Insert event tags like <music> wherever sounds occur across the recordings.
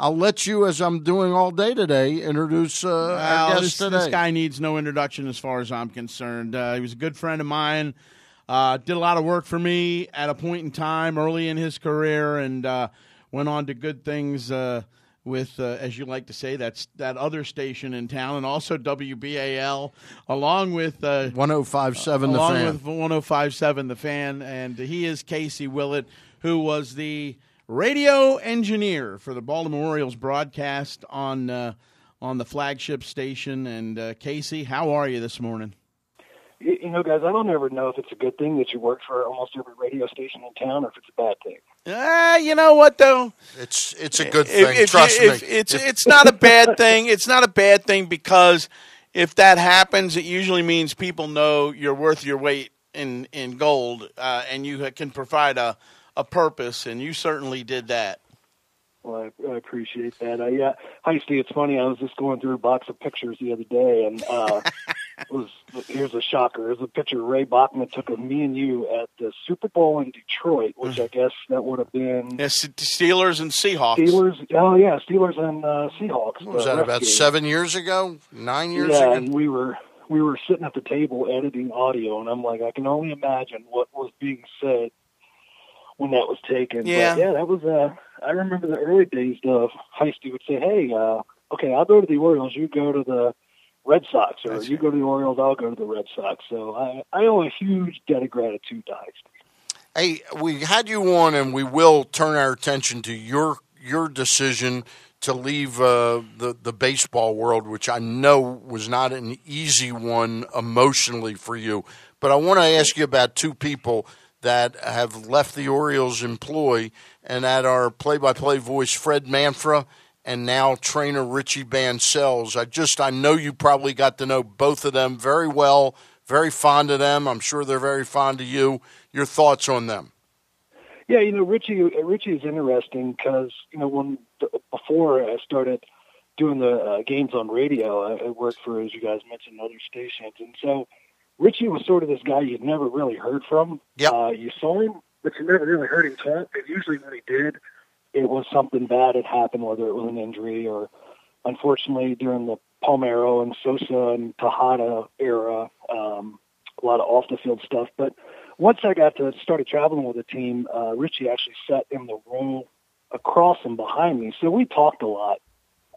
I'll let you, as I'm doing all day today, introduce uh, Well, our guest this, today. this guy needs no introduction as far as I'm concerned. Uh, he was a good friend of mine. Uh, did a lot of work for me at a point in time early in his career, and uh, went on to good things uh, with, uh, as you like to say, that's that other station in town, and also WBAL, along with uh, 1057 The along Fan. with 1057 The Fan, and he is Casey Willett, who was the radio engineer for the Baltimore Orioles broadcast on uh, on the flagship station. And uh, Casey, how are you this morning? You you know, guys, I don't ever know if it's a good thing that you work for almost every radio station in town, or if it's a bad thing. Uh, you know what though? It's it's a good thing. if Trust you- me. if it's If- it's not a bad <laughs> thing. It's not a bad thing because if that happens, it usually means people know you're worth your weight in in gold, uh, and you can provide a a purpose, and you certainly did that. Well, I, I appreciate that. I, yeah, Heisty, it's funny. I was just going through a box of pictures the other day, and uh, <laughs> it was here's a shocker. There's a picture Ray Bachman took of me and you at the Super Bowl in Detroit, which I guess that would have been Yes, Steelers and Seahawks. Steelers. Oh yeah, Steelers and uh, Seahawks. what was that about game. seven years ago? Nine years yeah, ago? and we were we were sitting at the table editing audio, and I'm like, I can only imagine what was being said when that was taken. Yeah. but yeah, that was. Uh, I remember the early days of Heisty would say, "Hey, uh, okay, I'll go to the Orioles. You go to the Red Sox, or That's you go to the Orioles. I'll go to the Red Sox." So I I owe a huge debt of gratitude to Heisty. Hey, we had you on, and we will turn our attention to your your decision to leave uh, the the baseball world, which I know was not an easy one emotionally for you. But I want to ask you about two people that have left the Orioles' employ, and that are play-by-play voice Fred Manfra and now trainer Richie Bancells. I just I know you probably got to know both of them very well, very fond of them. I'm sure they're very fond of you. Your thoughts on them? Yeah, you know, Richie. Richie is interesting because you know when before I started doing the uh, games on radio, I, I worked for, as you guys mentioned, other stations, and so Richie was sort of this guy you'd never really heard from. Yep. Uh, you saw him, but you never really heard him talk. And usually, when he did, it was something bad had happened, whether it was an injury or, unfortunately, during the Palmeiro and Sosa and Tejada era, um, a lot of off the field stuff. But once I got to started traveling with the team, uh, Richie actually sat in the row across and behind me, so we talked a lot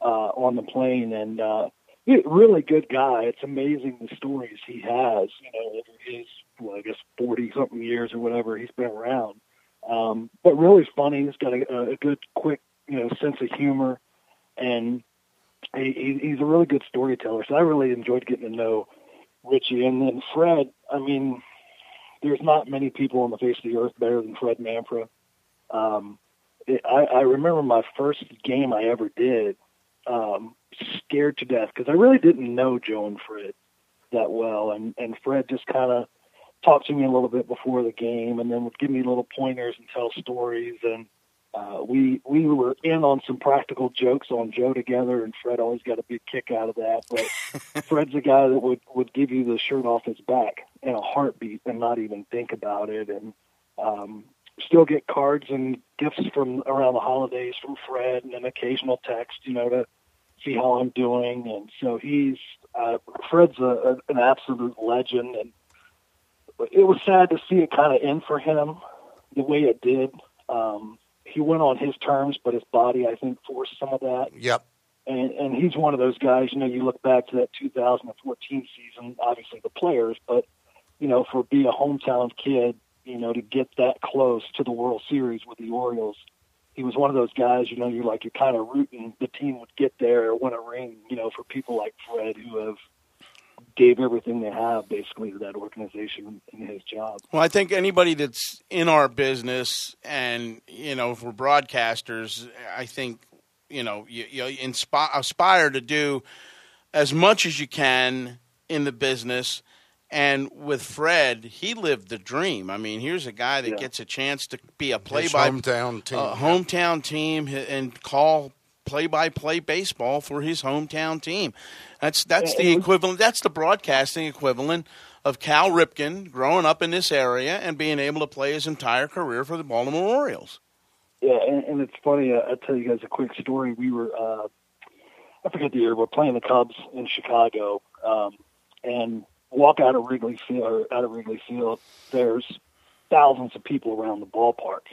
uh, on the plane, and uh, really good guy. It's amazing the stories he has. You know, over his well, I guess forty something years or whatever he's been around. Um, but really funny. He's got a, a good, quick, you know, sense of humor, and he- he's a really good storyteller. So I really enjoyed getting to know Richie. And then Fred. I mean, there's not many people on the face of the earth better than Fred Manfra. Um, it, I, I remember my first game I ever did. Um, scared to death because I really didn't know Joe and Fred that well, and and Fred just kind of talked to me a little bit before the game, and then would give me little pointers and tell stories, and uh, we we were in on some practical jokes on Joe together, and Fred always got a big kick out of that. But <laughs> Fred's a guy that would would give you the shirt off his back in a heartbeat and not even think about it, and um, still get cards and gifts from around the holidays from Fred, and an occasional text, you know, to see how I'm doing. And so he's uh, Fred's a, a, an absolute legend, and it was sad to see it kind of end for him the way it did. Um, he went on his terms, but his body, I think, forced some of that. Yep. And and he's one of those guys. You know, you look back to that 2014 season. Obviously, the players, but you know, for be a hometown kid, you know, to get that close to the World Series with the Orioles, he was one of those guys. You know, you're like you're kind of rooting the team would get there or win a ring. You know, for people like Fred who have gave everything they have basically to that organization in his job. Well, I think anybody that's in our business, and you know, for broadcasters, I think you know you, you aspire to do as much as you can in the business. And with Fred, he lived the dream. I mean, here's a guy that Yeah. gets a chance to be a His play-by hometown team. uh, hometown team and call play-by-play baseball for his hometown team. That's that's the equivalent. That's the broadcasting equivalent of Cal Ripken growing up in this area and being able to play his entire career for the Baltimore Orioles. Yeah, and, and it's funny. Uh, I'll tell you guys a quick story. We were, uh, I forget the year, we're playing the Cubs in Chicago, um, and walk out of Wrigley Field, or out of Wrigley Field. There's thousands of people around the ballpark,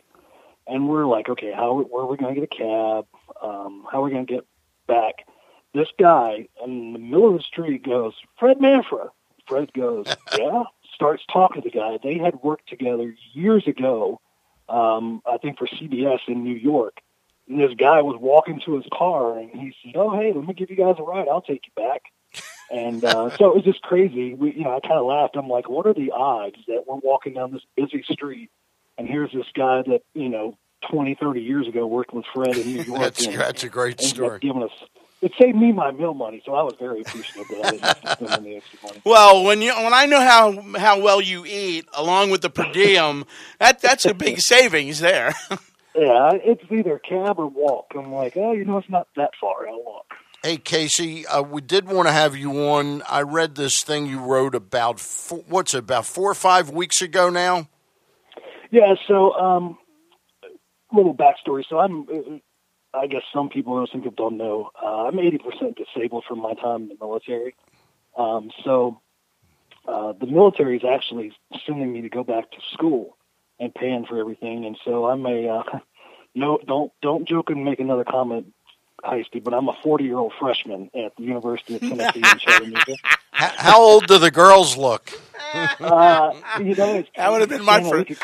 and we're like, okay, how where are we going to get a cab? Um, how are we going to get back? This guy in the middle of the street goes, Fred Manfra. Fred goes, <laughs> yeah. Starts talking to the guy. They had worked together years ago um, I think for CBS in New York. And this guy was walking to his car, and he said, "Oh, hey, let me give you guys a ride. I'll take you back." And uh, so it was just crazy. We, you know, I kind of laughed. I'm like, "What are the odds that we're walking down this busy street, and here's this guy that you know, 20, 30 years ago worked with Fred in New <laughs> York. that's, and, that's a great story. Giving us, it saved me my meal money, so I was very appreciative that I didn't have to spend any extra money. Well, when you when I know how how well you eat, along with the per diem, that that's a big savings there. <laughs> Yeah, it's either cab or walk. I'm like, oh, you know, it's not that far. I'll walk. Hey, Casey, uh, we did want to have you on. I read this thing you wrote about, four, what's it, about four or five weeks ago now? Yeah, so um, little backstory. So I'm, I guess some people know, some people don't know. Uh, I'm 80% disabled from my time in the military. Um, so uh, the military is actually sending me to go back to school and paying for everything. And so I'm a uh, <laughs> no, don't don't joke and make another comment, Heisty. But I'm a 40 year old freshman at the University of Tennessee in Chattanooga. <laughs> How old do the girls look? Uh, you know, it's, That would have been my first. could-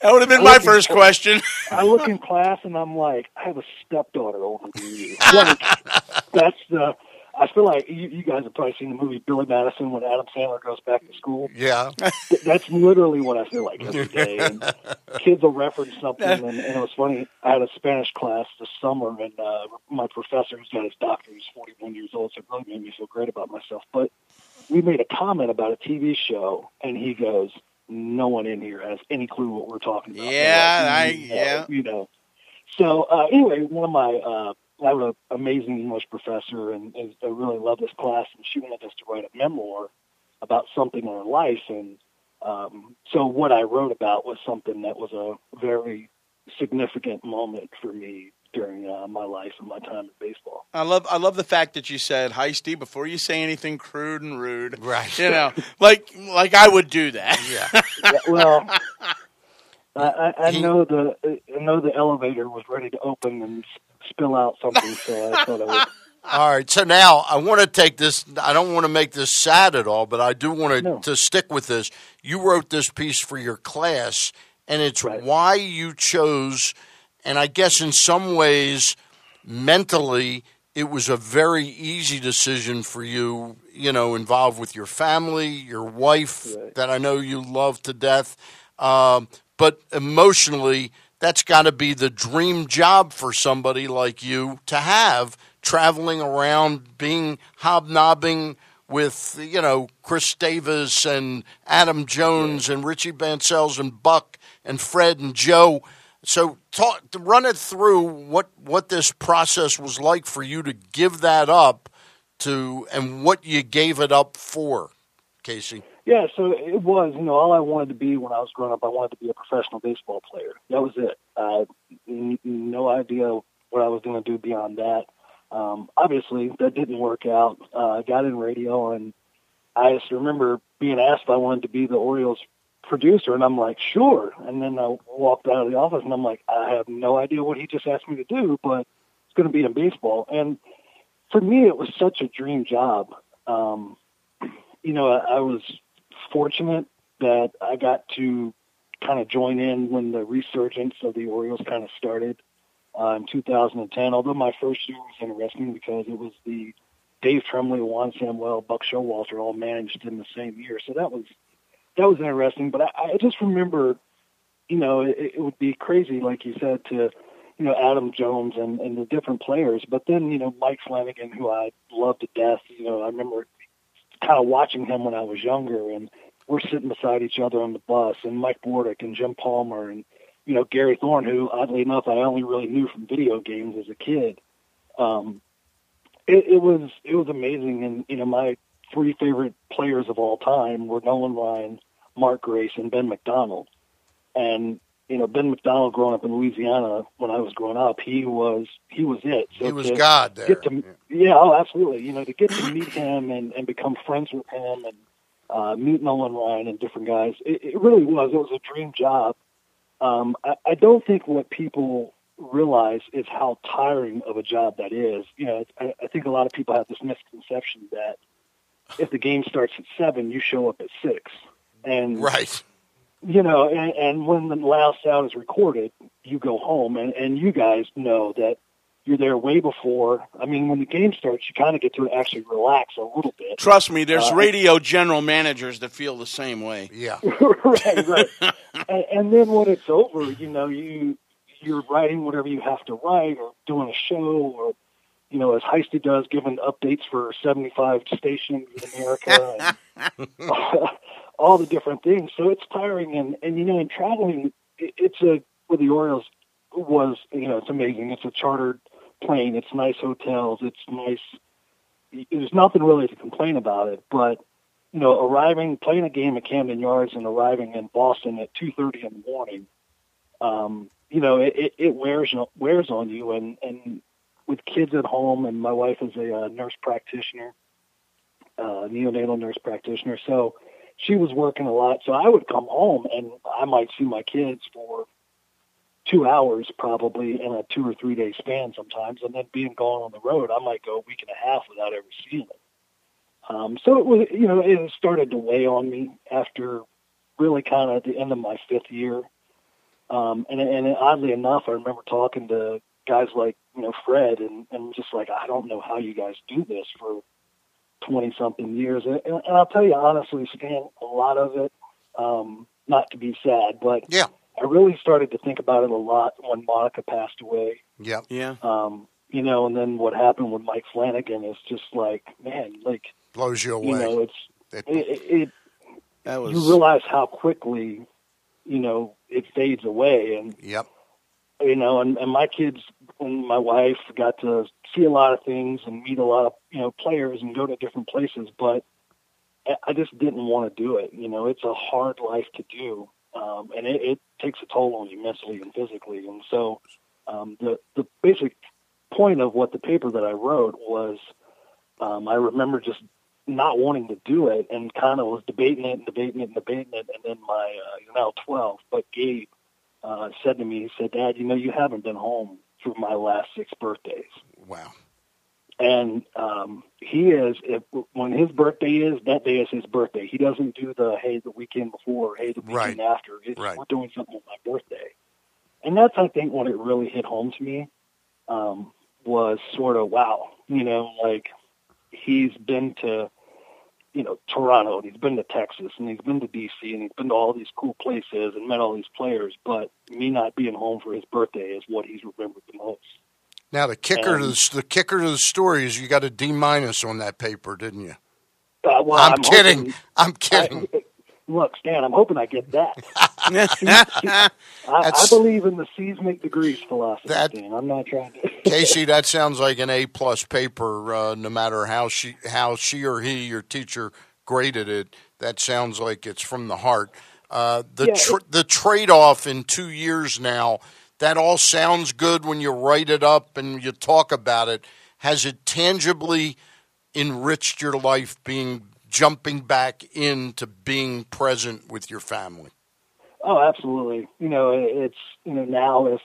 That would have been I my first at- question. I look in class and I'm like, I have a stepdaughter older than you. Like, <laughs> that's the. I feel like you, you guys have probably seen the movie Billy Madison when Adam Sandler goes back to school. Yeah. <laughs> Th- That's literally what I feel like every day. And <laughs> kids will reference something, and, and it was funny. I had a Spanish class this summer, and uh, my professor, who's got his doctorate, he's 41 years old, so it really made me feel great about myself. But we made a comment about a TV show, and he goes, "No one in here has any clue what we're talking about." Yeah, We're I- like, "Mm, yeah. you know. So uh, anyway, one of my uh, I have an amazing English professor, and, and I really love this class, and she wanted us to write a memoir about something in her life, and um, so what I wrote about was something that was a very significant moment for me during uh, my life and my time in baseball. I love I love the fact that you said heisty before you say anything crude and rude. Right. You know, like like I would do that. Yeah. Yeah, well, <laughs> I, I, know the I know the elevator was ready to open and spill out something, so I thought I would. <laughs> All right. So now I want to take this. I don't want to make this sad at all, but I do want to, No. to stick with this. You wrote this piece for your class, and it's Right. why you chose. And I guess in some ways, mentally, it was a very easy decision for you. You know, involved with your family, your wife Right. that I know you love to death. Um, but emotionally, that's got to be the dream job for somebody like you to have traveling around, being hobnobbing with you know Chris Davis and Adam Jones and Richie Bancells and Buck and Fred and Joe. So talk, run it through what what this process was like for you to give that up to and what you gave it up for, Casey. Yeah, so it was, you know, all I wanted to be when I was growing up, I wanted to be a professional baseball player. That was it. No idea what I was going to do beyond that. Um, obviously, that didn't work out. Uh, I got in radio, and I just remember being asked if I wanted to be the Orioles producer, and I'm like, sure. And then I walked out of the office, and I'm like, I have no idea what he just asked me to do, but it's going to be in baseball. And for me, it was such a dream job. Um, you know, I, I was fortunate that I got to kind of join in when the resurgence of the Orioles kind of started uh, in 2010. Although my first year was interesting because it was the Dave Trembley, Juan Samuel, Buck Showalter all managed in the same year, so that was that was interesting. But I, I just remember, you know, it, it would be crazy, like you said, to you know Adam Jones and and the different players. But then you know Mike Flanagan, who I love to death. You know, I remember kind of watching him when I was younger, and we're sitting beside each other on the bus, and Mike Bordick and Jim Palmer and you know Gary Thorne, who oddly enough I only really knew from video games as a kid. Um, it, it was it was amazing, and you know my three favorite players of all time were Nolan Ryan, Mark Grace, and Ben McDonald, and you know, Ben McDonald growing up in Louisiana when I was growing up, he was he was it. So he was to God there. Get to, yeah. yeah, oh, absolutely. You know, to get to meet him and, and become friends with him and uh, meet Nolan Ryan and different guys, it, it really was. It was a dream job. Um, I, I don't think what people realize is how tiring of a job that is. You know, I, I think a lot of people have this misconception that if the game starts at seven, you show up at six, and right. You know, and, and when the last out is recorded, you go home, and and you guys know that you're there way before. I mean, when the game starts, you kind of get to actually relax a little bit. Trust me, there's uh, radio general managers that feel the same way. Yeah, <laughs> right, right. <laughs> and, and then when it's over, you know, you you're writing whatever you have to write, or doing a show, or you know, as Heisty does, giving updates for 75 stations in America, and <laughs> all the different things. So it's tiring, and and you know, in traveling, it's a with the Orioles was you know it's amazing. It's a chartered plane. It's nice hotels. It's nice. There's nothing really to complain about it, but you know, arriving, playing a game at Camden Yards, and arriving in Boston at 2:30 in the morning, um, you know, it, it wears wears on you, and and with kids at home, and my wife is a, uh, nurse practitioner, uh, neonatal nurse practitioner, so she was working a lot. So I would come home, and I might see my kids for two hours probably in a two or three day span sometimes, and then being gone on the road, I might go a week and a half without ever seeing them. Um, so it was, you know, it started to weigh on me after really kind of at the end of my fifth year. Um, and, and oddly enough, I remember talking to guys like, you know, Fred and, and just like, I don't know how you guys do this for 20 something years. And, and I'll tell you honestly, Stan, a lot of it, um, not to be sad, but yeah I really started to think about it a lot when Monica passed away. Yeah, yeah. Um, you know, and then what happened with Mike Flanagan is just like, man, like blows you away. You know, it's it, it, it that was... you realize how quickly, you know, it fades away, and yep. You know, and, and my kids and my wife got to see a lot of things and meet a lot of you know players and go to different places, but I just didn't want to do it. You know, it's a hard life to do, um, and it, it takes a toll on you mentally and physically. And so, um, the the basic point of what the paper that I wrote was, um, I remember just not wanting to do it and kind of was debating it and debating it and debating it. And then my uh, now 12, but Gabe uh, said to me, he said, "Dad, you know you haven't been home for my last six birthdays." Wow and um, he is if, when his birthday is that day is his birthday. He doesn't do the hey the weekend before, or, hey the weekend right. after. It's, right. We're doing something on my birthday, and that's I think when it really hit home to me um, was sort of wow, you know, like he's been to you know Toronto, and he's been to Texas, and he's been to DC, and he's been to all these cool places and met all these players, but me not being home for his birthday is what he's remembered the most. Now the kicker to the, the kicker to the story is you got a D minus on that paper, didn't you? Uh, well, I'm, I'm, kidding. Hoping, I'm kidding. I, <laughs> look, Stan, I'm hoping I get that. <laughs> <laughs> I, I, believe in the make degrees philosophy, that, Stan. I'm not trying to. <laughs> Casey, that sounds like an A plus paper. Uh, no matter how she how she or he, your teacher, graded it, that sounds like it's from the heart. Uh, the yeah, tr- the trade off in two years now that all sounds good when you write it up and you talk about it. Has it tangibly enriched your life being jumping back into being present with your family? Oh, absolutely. You know, it's you know now if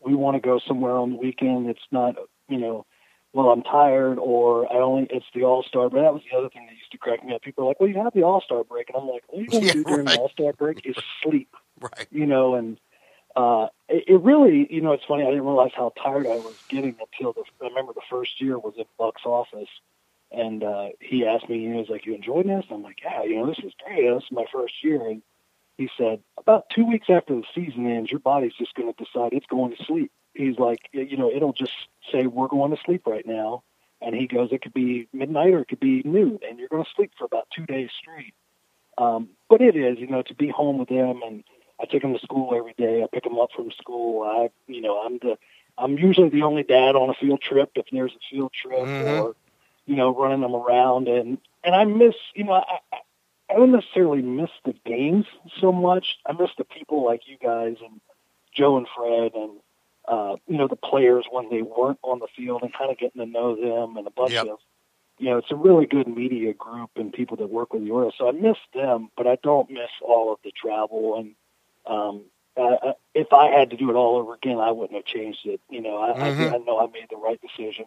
we want to go somewhere on the weekend, it's not you know, well I'm tired or I only it's the All Star. But that was the other thing that used to crack me up. People are like, well, you have the All Star break, and I'm like, what are you going <laughs> to yeah, do during right. the All Star break is <laughs> sleep. Right. You know, and uh, it, it really, you know, it's funny. I didn't realize how tired I was getting until the. I remember the first year was in Buck's office, and uh, he asked me, you know, he was like, "You enjoying this?" I'm like, "Yeah, you know, this is great. This is my first year." And he said, "About two weeks after the season ends, your body's just going to decide it's going to sleep." He's like, "You know, it'll just say we're going to sleep right now." And he goes, "It could be midnight or it could be noon, and you're going to sleep for about two days straight." Um, but it is, you know, to be home with them and I take them to school every day. I pick them up from school. I, you know, I'm the, I'm usually the only dad on a field trip if there's a field trip mm-hmm. or, you know, running them around. And, and I miss, you know, I, I, don't necessarily miss the games so much. I miss the people like you guys and, Joe and Fred and uh, you know the players when they weren't on the field and kind of getting to know them and a bunch Yep. of you know it's a really good media group and people that work with the Orioles. So I miss them, but I don't miss all of the travel and um, uh, if I had to do it all over again, I wouldn't have changed it. You know, I, Mhm. I, I know I made the right decision.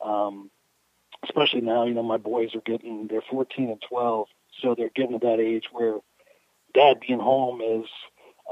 Um, especially now, you know, my boys are getting they're 14 and 12, so they're getting to that age where dad being home is.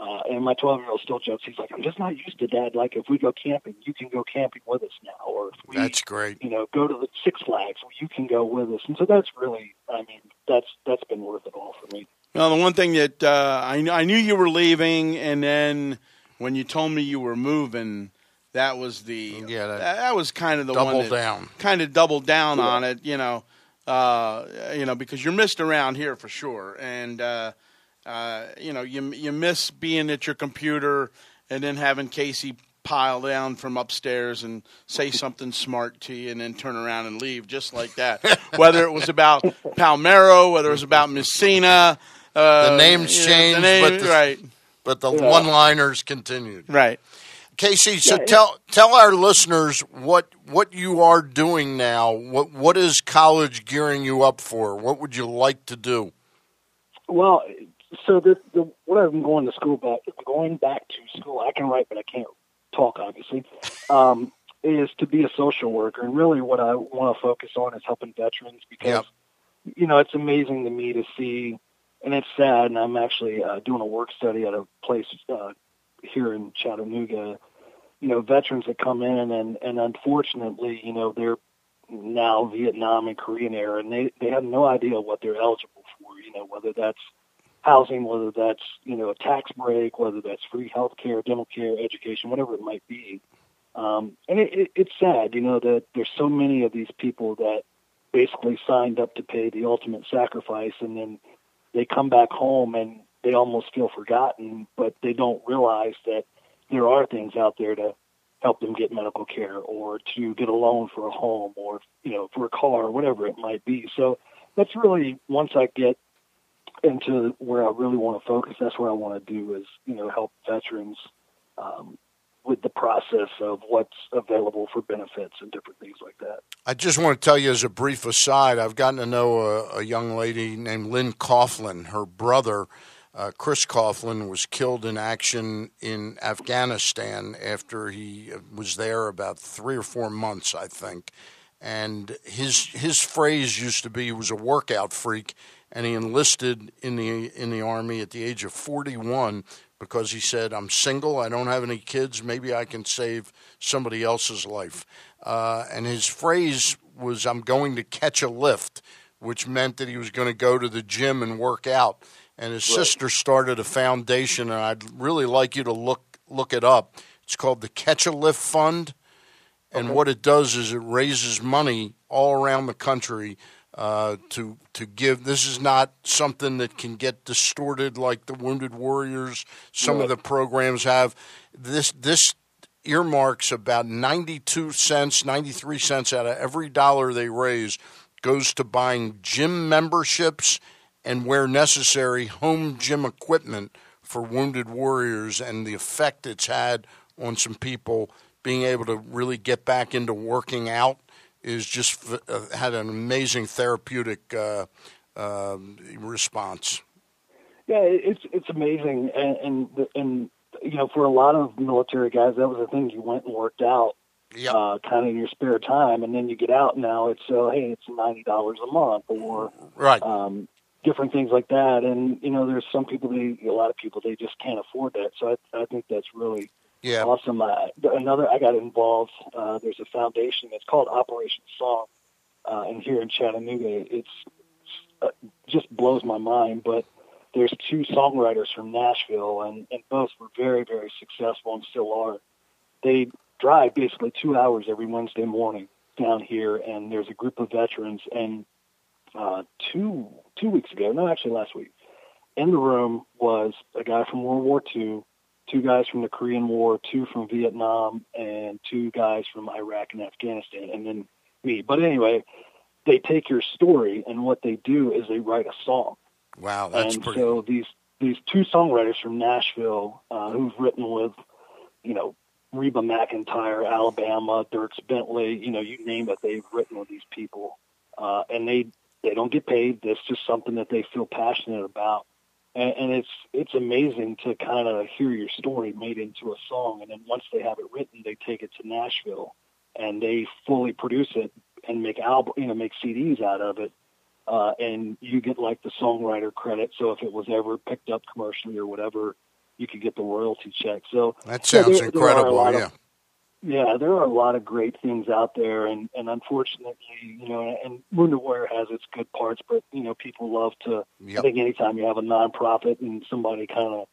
Uh, and my 12 year old still jokes. He's like, I'm just not used to dad. Like, if we go camping, you can go camping with us now. Or if we, That's great. you know, go to the Six Flags, well, you can go with us. And so that's really, I mean, that's that's been worth it all for me. Well, the one thing that uh, I, kn- I knew you were leaving, and then when you told me you were moving, that was the Yeah, that- that, was kind of the Double one that down. kind of doubled down on it. You know, uh, you know because you're missed around here for sure, and uh, uh, you know you you miss being at your computer and then having Casey pile down from upstairs and say something smart to you and then turn around and leave just like that. <laughs> whether it was about Palmeiro, whether it was about Mussina. Uh, The names you know, changed, the name- but the- right, But the Yeah. one-liners continued. right. Casey, so Yeah, tell tell our listeners what what you are doing now. What what is college gearing you up for? What would you like to do? Well, so the, the what I've been going to school back going back to school. I can write, but I can't talk. Obviously, um, is to be a social worker, and really what I want to focus on is helping veterans because Yep. you know it's amazing to me to see, and it's sad. And I'm actually uh, doing a work study at a place uh, here in Chattanooga. You know, veterans that come in, and and unfortunately, you know, they're now Vietnam and Korean era, and they they have no idea what they're eligible for. You know, whether that's housing, whether that's you know a tax break, whether that's free health care, dental care, education, whatever it might be. Um, and it, it, it's sad, you know, that there's so many of these people that basically signed up to pay the ultimate sacrifice, and then they come back home and they almost feel forgotten, but they don't realize that there are things out there to help them get medical care or to get a loan for a home or you know for a car or whatever it might be. So that's really once I get into where I really want to focus, that's where I want to do is you know help veterans um, with the process of what's available for benefits and different things like that. I just want to tell you as a brief aside, I've gotten to know a, a young lady named Lynn Coughlin. Her brother, uh, Chris Coughlin, was killed in action in Afghanistan after he was there about three or four months, I think. And his his phrase used to be he was a workout freak, and he enlisted in the in the army at the age of 41 because he said, "I'm single, I don't have any kids, maybe I can save somebody else's life." Uh, and his phrase was, "I'm going to catch a lift," which meant that he was going to go to the gym and work out. And his sister started a foundation, and I'd really like you to look look it up. It's called the Catch a Lift Fund. And what it does is it raises money all around the country uh, to to give. This is not something that can get distorted like the Wounded Warriors. Some of the programs have this. This earmarks about ninety two cents, ninety three cents out of every dollar they raise goes to buying gym memberships and where necessary home gym equipment for wounded warriors and the effect it's had on some people being able to really get back into working out is just uh, had an amazing therapeutic uh, uh, response. Yeah, it's it's amazing, and and and you know, for a lot of military guys, that was the thing. You went and worked out, Yep. uh, kind of in your spare time, and then you get out. Now it's uh, hey, it's ninety dollars a month, or right. um, different things like that. And you know, there's some people, they, a lot of people, they just can't afford that. So I, I think that's really yeah. awesome. Uh, another, I got involved. Uh, there's a foundation. It's called Operation Song, uh, and here in Chattanooga, it's uh, just blows my mind. But there's two songwriters from Nashville, and, and both were very, very successful and still are. They drive basically two hours every Wednesday morning down here, and there's a group of veterans. And uh, two two weeks ago, no, actually last week, in the room was a guy from World War II, two guys from the Korean War, two from Vietnam, and two guys from Iraq and Afghanistan, and then me. But anyway, they take your story, and what they do is they write a song. Wow, that's and pretty. so these these two songwriters from Nashville uh, who've written with you know, Reba McEntire, Alabama, Dierks Bentley, you know, you name it, they've written with these people, uh, and they they don't get paid. That's just something that they feel passionate about, and, and it's it's amazing to kind of hear your story made into a song, and then once they have it written, they take it to Nashville, and they fully produce it and make album, you know, make CDs out of it. Uh, and you get like the songwriter credit. So if it was ever picked up commercially or whatever, you could get the royalty check. So that sounds there, incredible. There yeah. Of, yeah, there are a lot of great things out there, and and unfortunately, you know, and Wounded Warrior has its good parts, but you know, people love to. Yep. I think anytime you have a nonprofit and somebody kind of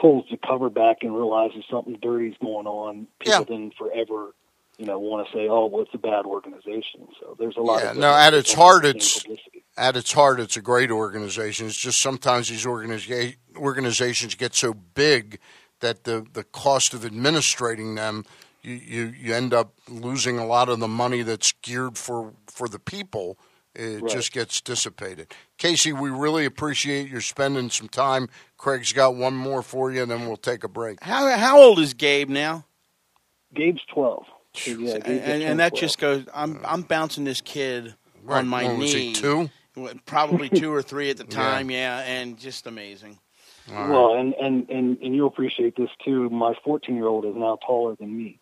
pulls the cover back and realizes something dirty's going on, people yeah. then forever you know want to say, "Oh, well, it's a bad organization." So there's a lot. Yeah, of no. At its heart, it's publicity. at its heart, it's a great organization. It's just sometimes these organiza- organizations get so big that the the cost of administrating them, you, you you end up losing a lot of the money that's geared for for the people. It right. just gets dissipated. Casey, we really appreciate your spending some time. Craig's got one more for you, and then we'll take a break. How how old is Gabe now? Gabe's twelve. So, yeah, and, and, and, that just goes. I'm I'm bouncing this kid right. on my what, knee. two, probably two or <laughs> three at the time. yeah. yeah, and just amazing. All well, and, and and and you appreciate this too. My 14 year old is now taller than me.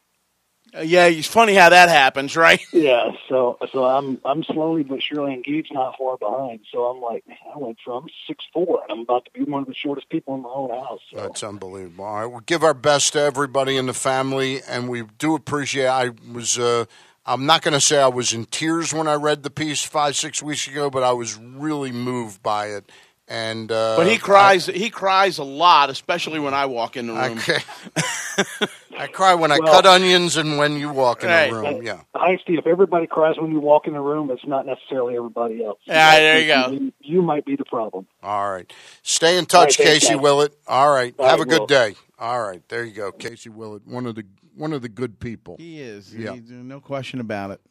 Yeah, it's funny how that happens, right? <laughs> Yeah, so so I'm I'm slowly but surely engaged, not far behind. So I'm like, man, I went from six four, and I'm about to be one of the shortest people in my own house. So. That's unbelievable. All right, we'll give our best to everybody in the family, and we do appreciate. I was. Uh, I'm not going to say I was in tears when I read the piece five, six weeks ago, but I was really moved by it. And uh, but he cries. I, he cries a lot, especially when I walk in the room. Okay. <laughs> <laughs> I cry when I well, cut onions and when you walk in right. the room. Yeah. Hi, Steve. If everybody cries when you walk in the room, it's not necessarily everybody else. Yeah, there you go. You, you, might be the problem. All right. Stay in touch, right, Casey Willett. All right. All Have right, a good Will. day. All right. There you go, Casey Willett. One of the one of the good people. He is. Yeah. He, no question about it.